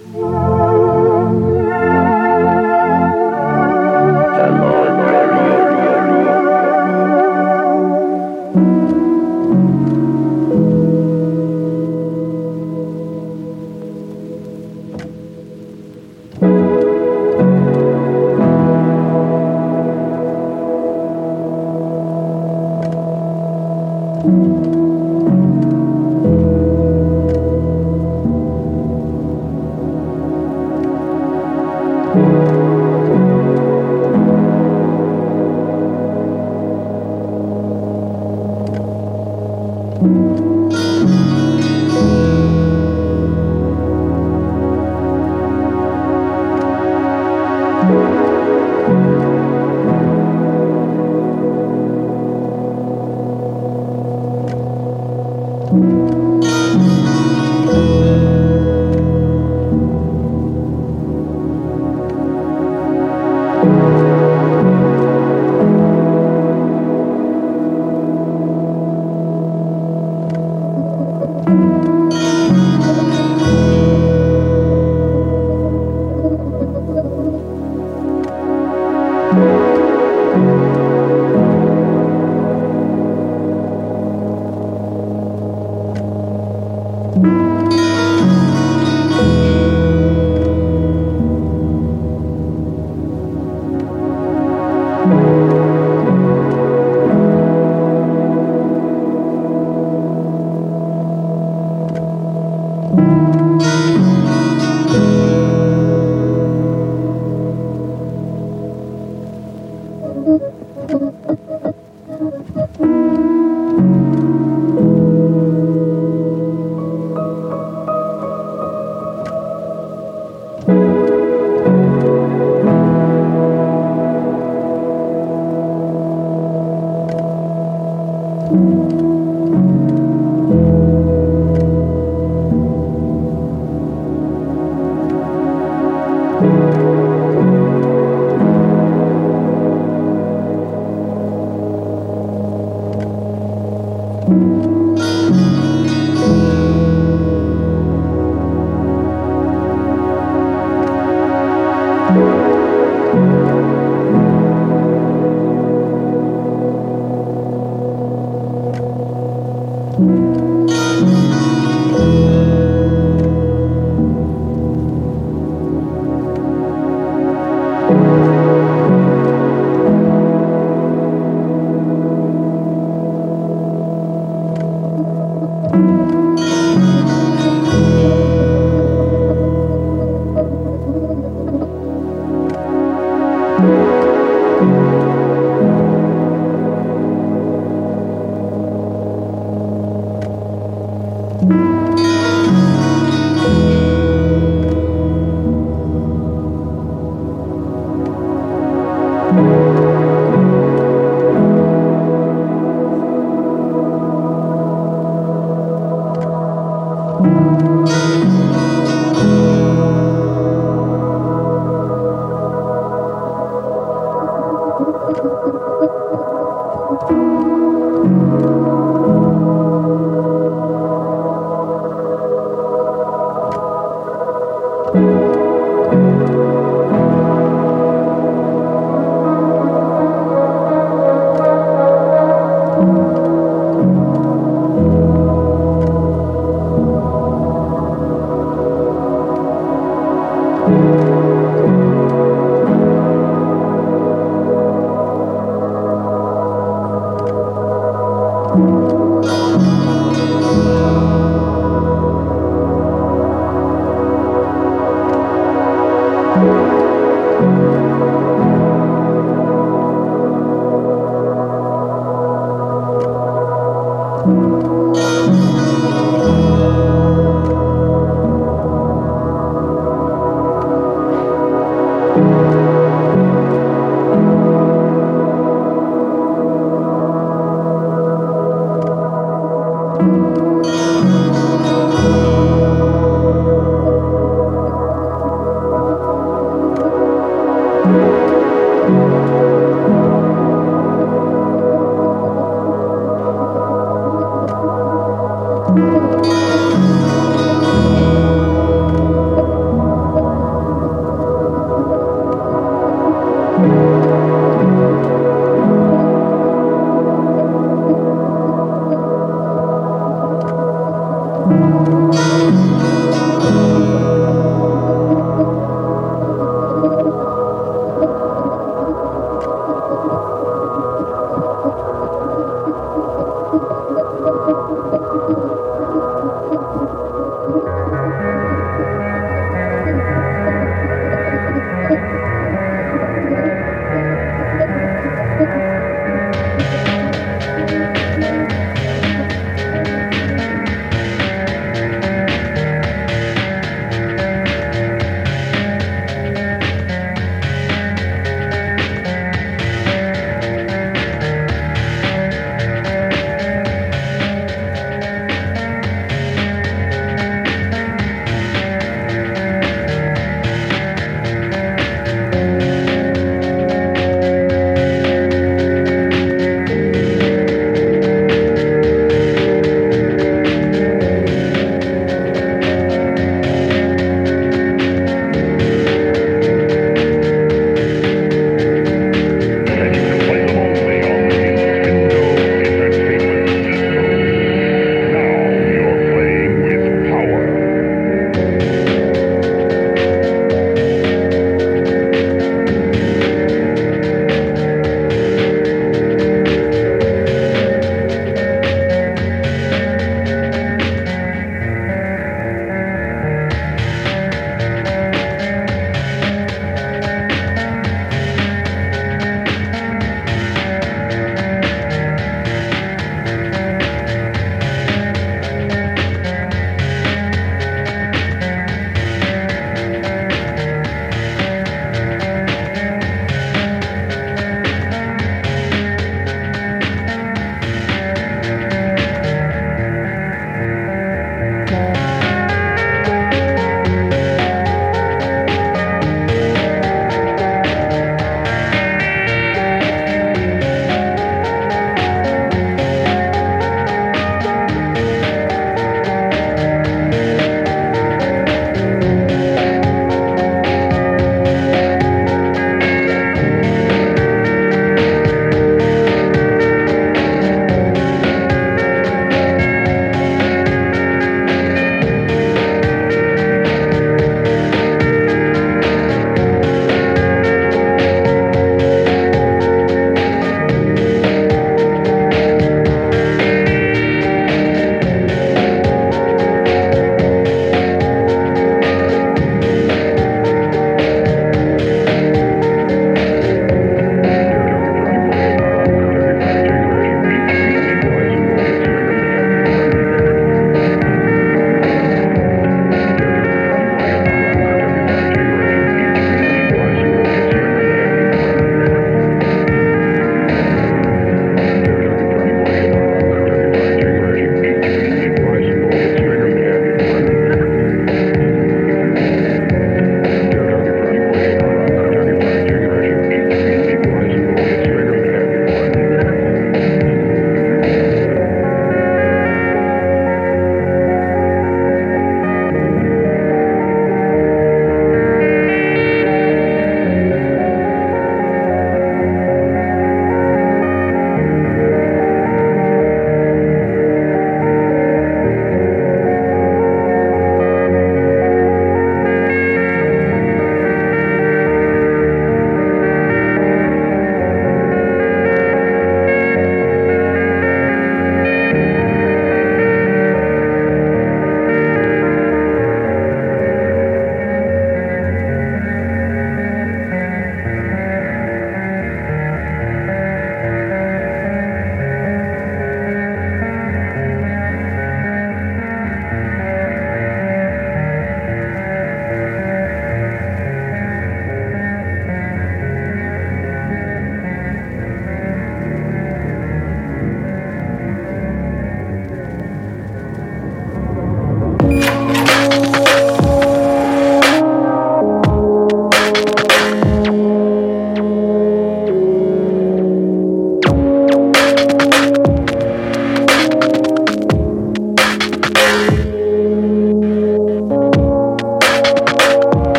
Thank.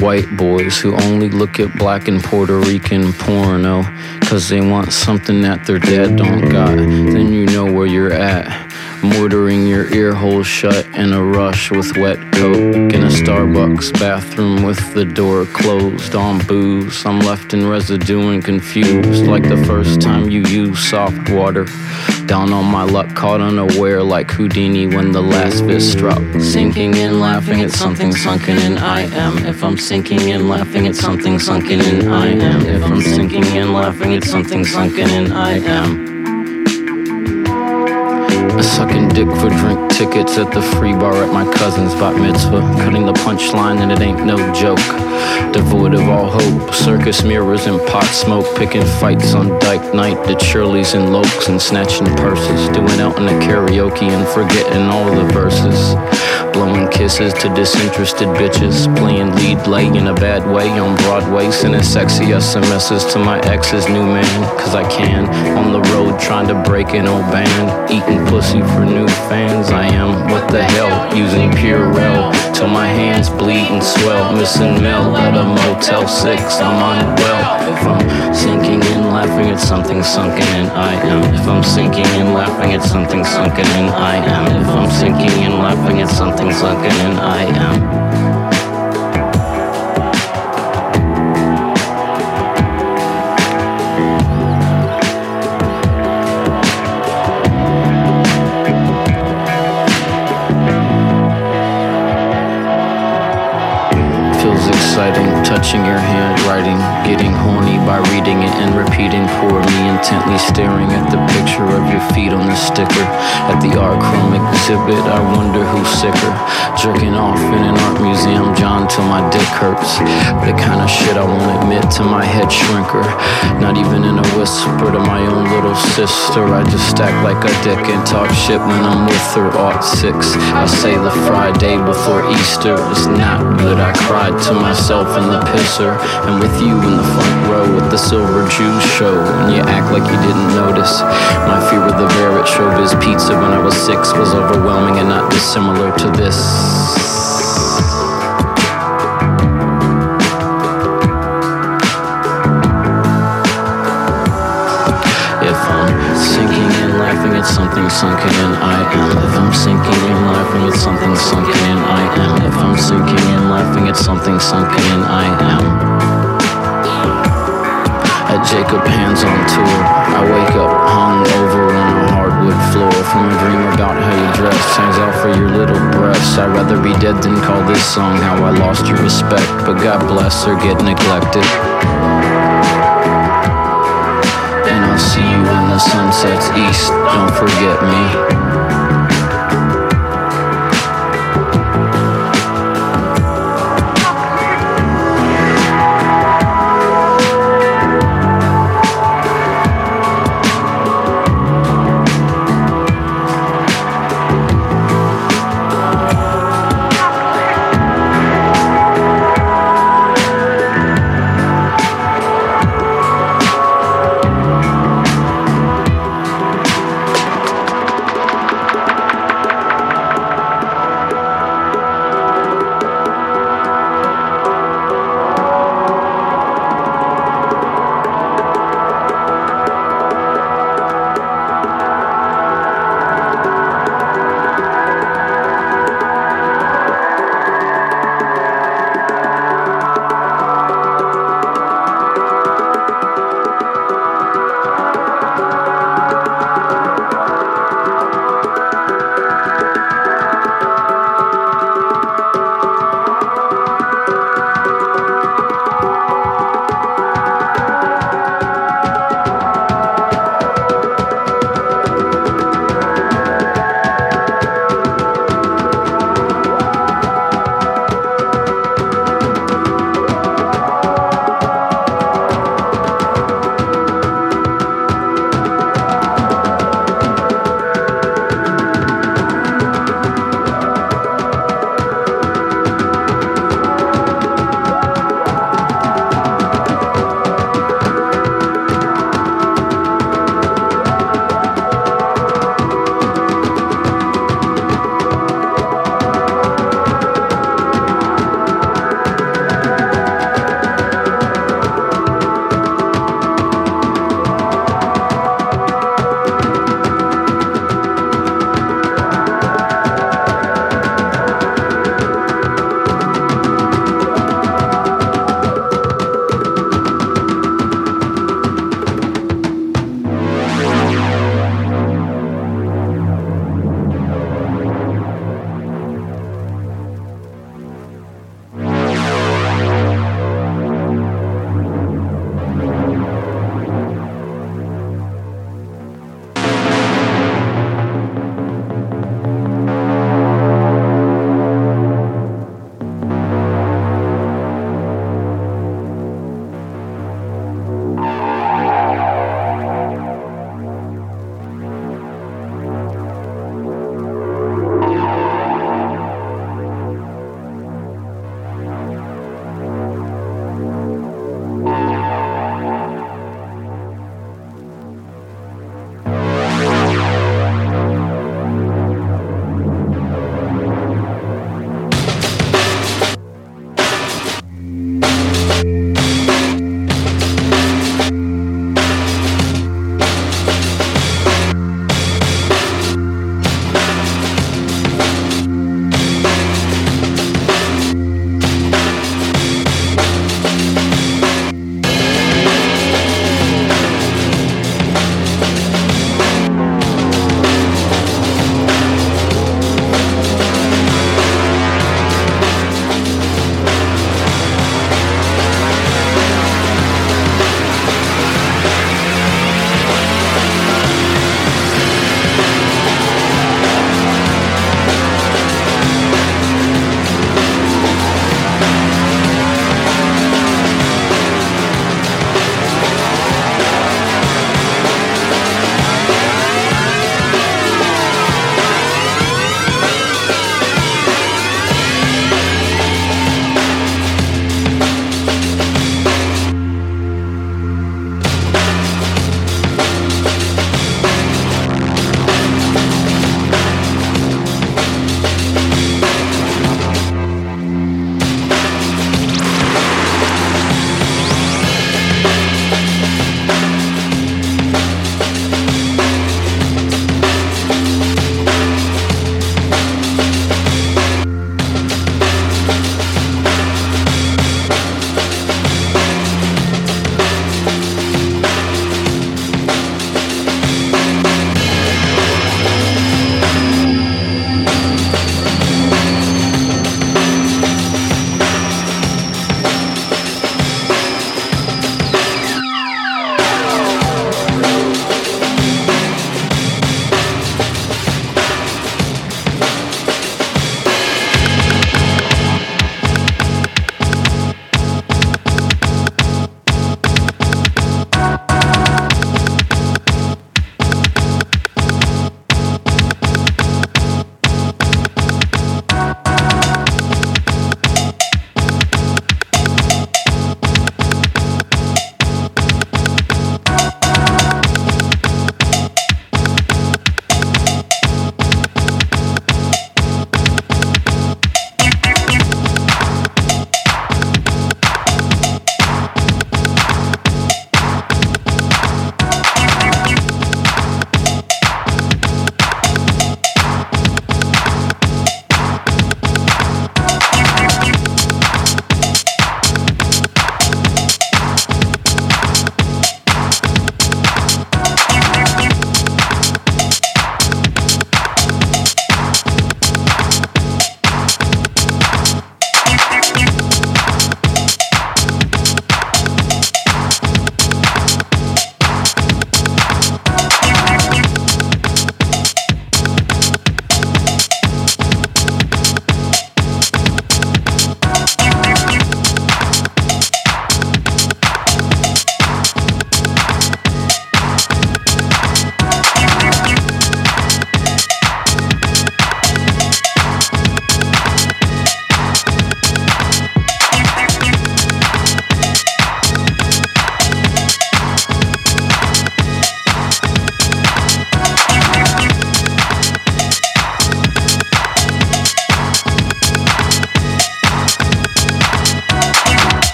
White boys who only look at black and Puerto Rican porno cause they want something that their dad don't got, then you know where you're at. Mortaring your ear holes shut in a rush with wet coke in a Starbucks bathroom with the door closed on booze. I'm left in residue and confused like the first time you use soft water. Down on my luck, caught unaware like Houdini when the last fist struck. Sinking in, laughing at something sunken in. I am. If I'm sinking in, laughing at something sunken in. I am. If I'm sinking in, laughing at something sunken in. I am. Dick for drink tickets at the free bar at my cousin's bat mitzvah. Cutting the punchline and it ain't no joke. Devoid of all hope, circus mirrors and pot smoke. Picking fights on dyke night at Shirley's and Lokes and snatching purses. Doing out in the karaoke and forgetting all the verses. Blowing kisses to disinterested bitches. Playing lead late in a bad way on Broadway. Sending sexy SMSs to my ex's new man. Cause I can. On the road trying to break an old band. Eating pussy for new fans. I am, what the hell, using Purell till my hands bleed and swell. Missing Mel at a Motel 6, I'm unwell. If I'm sinking in, laughing at something sunken in, I am. If I'm sinking in, laughing at something sunken in, I am. If I'm sinking in, laughing at something sunken in, I am. Touching your handwriting, getting horny by reading it and repeating for me, intently staring at the picture of your feet on the sticker. At the art chrome exhibit, I wonder who's sicker. Jerking off in an art museum, John, till my dick hurts. The kind of shit I won't admit to my head shrinker. Not even in a whisper to my own little sister. I just act like a dick and talk shit when I'm with her. Art six, I say the Friday before Easter is not good. I cried to myself in the pisser, and with you in the front row at the Silver Jews show, and you act like you didn't notice. My fear of the bear at Showbiz Pizza when I was six was overwhelming and not dissimilar to this. If I'm sinking and laughing at something sunken in, I am. If I'm sinking in, laughing at something sunken in, I am. If I'm sinking in, laughing at something sunken in, I am. Jacob Hands on Tour, I wake up hung over on a hardwood floor from a dream about how you dress. Hangs out for your little breasts. I'd rather be dead than call this song how I lost your respect. But God bless or get neglected. And I'll see you when the sun sets east. Don't forget me.